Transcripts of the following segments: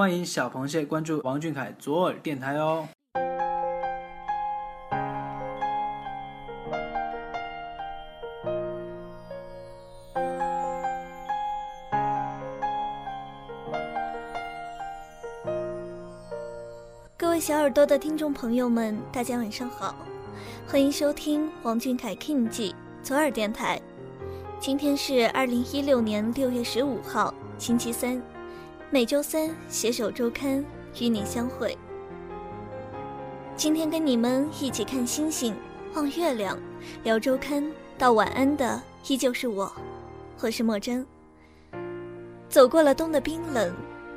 欢迎小螃蟹关注王俊凯左耳电台哦。各位小耳朵的听众朋友们，大家晚上好，欢迎收听王俊凯 King 记左耳电台。今天是二零一六年六月十五号，星期三。每周三携手周刊与你相会。今天跟你们一起看星星、望月亮、聊周刊到晚安的依旧是我，我是莫真。走过了冬的冰冷，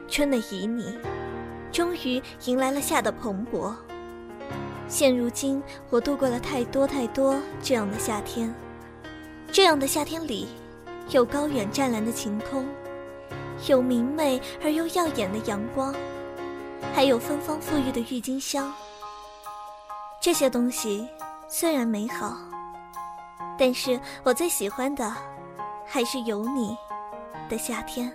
春的旖旎。终于迎来了夏的蓬勃。现如今，我度过了太多太多这样的夏天。这样的夏天里，有高远湛蓝的晴空，有明媚而又耀眼的阳光，还有芬芳馥郁的郁金香。这些东西虽然美好，但是我最喜欢的，还是有你的夏天。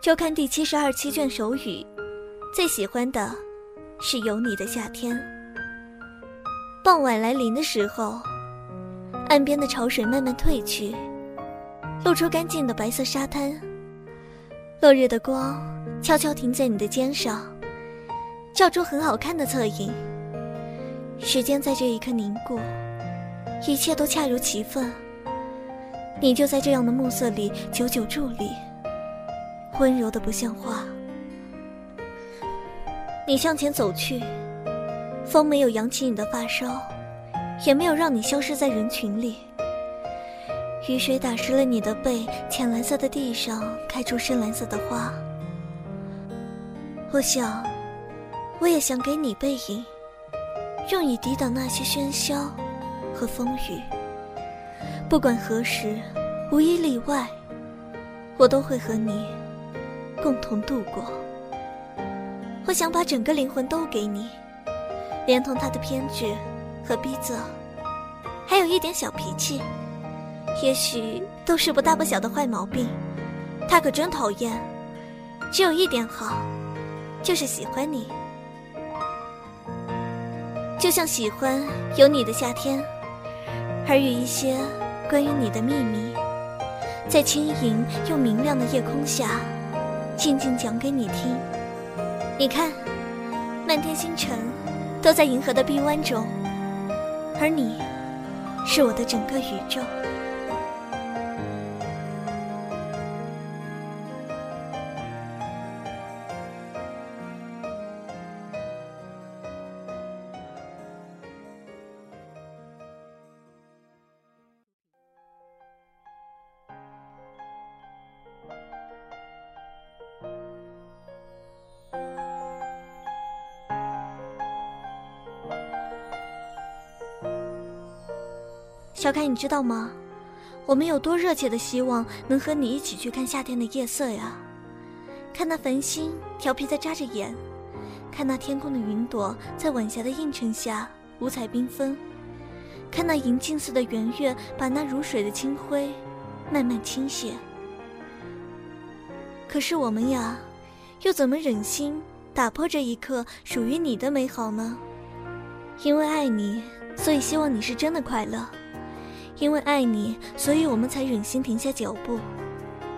周刊第七十二期卷首语，最喜欢的是有你的夏天。傍晚来临的时候，岸边的潮水慢慢退去，露出干净的白色沙滩。落日的光悄悄停在你的肩上，照出很好看的侧影。时间在这一刻凝固，一切都恰如其分。你就在这样的暮色里久久伫立。温柔的不像话。你向前走去，风没有扬起你的发梢，也没有让你消失在人群里。雨水打湿了你的背，浅蓝色的地上开出深蓝色的花。我想，我也想给你背影，用以抵挡那些喧嚣和风雨。不管何时，无一例外，我都会和你。共同度过。我想把整个灵魂都给你，连同他的偏执和逼仄，还有一点小脾气，也许都是不大不小的坏毛病。他可真讨厌。只有一点好，就是喜欢你，就像喜欢有你的夏天，而有一些关于你的秘密，在轻盈又明亮的夜空下。静静讲给你听。你看，漫天星辰都在银河的臂弯中，而你，是我的整个宇宙。小凯，你知道吗？我们有多热切的希望能和你一起去看夏天的夜色呀！看那繁星调皮的眨着眼，看那天空的云朵在晚霞的映衬下五彩缤纷，看那银镜似的圆月把那如水的清辉慢慢倾泻。可是我们呀，又怎么忍心打破这一刻属于你的美好呢？因为爱你，所以希望你是真的快乐。因为爱你，所以我们才忍心停下脚步；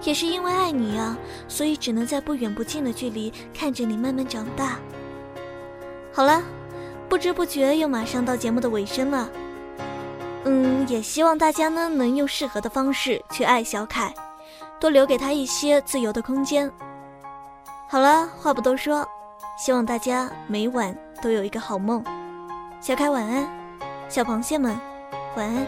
也是因为爱你啊，所以只能在不远不近的距离看着你慢慢长大。好了，不知不觉又马上到节目的尾声了。嗯，也希望大家呢能用适合的方式去爱小凯，多留给他一些自由的空间。好了，话不多说，希望大家每晚都有一个好梦。小凯晚安，小螃蟹们晚安。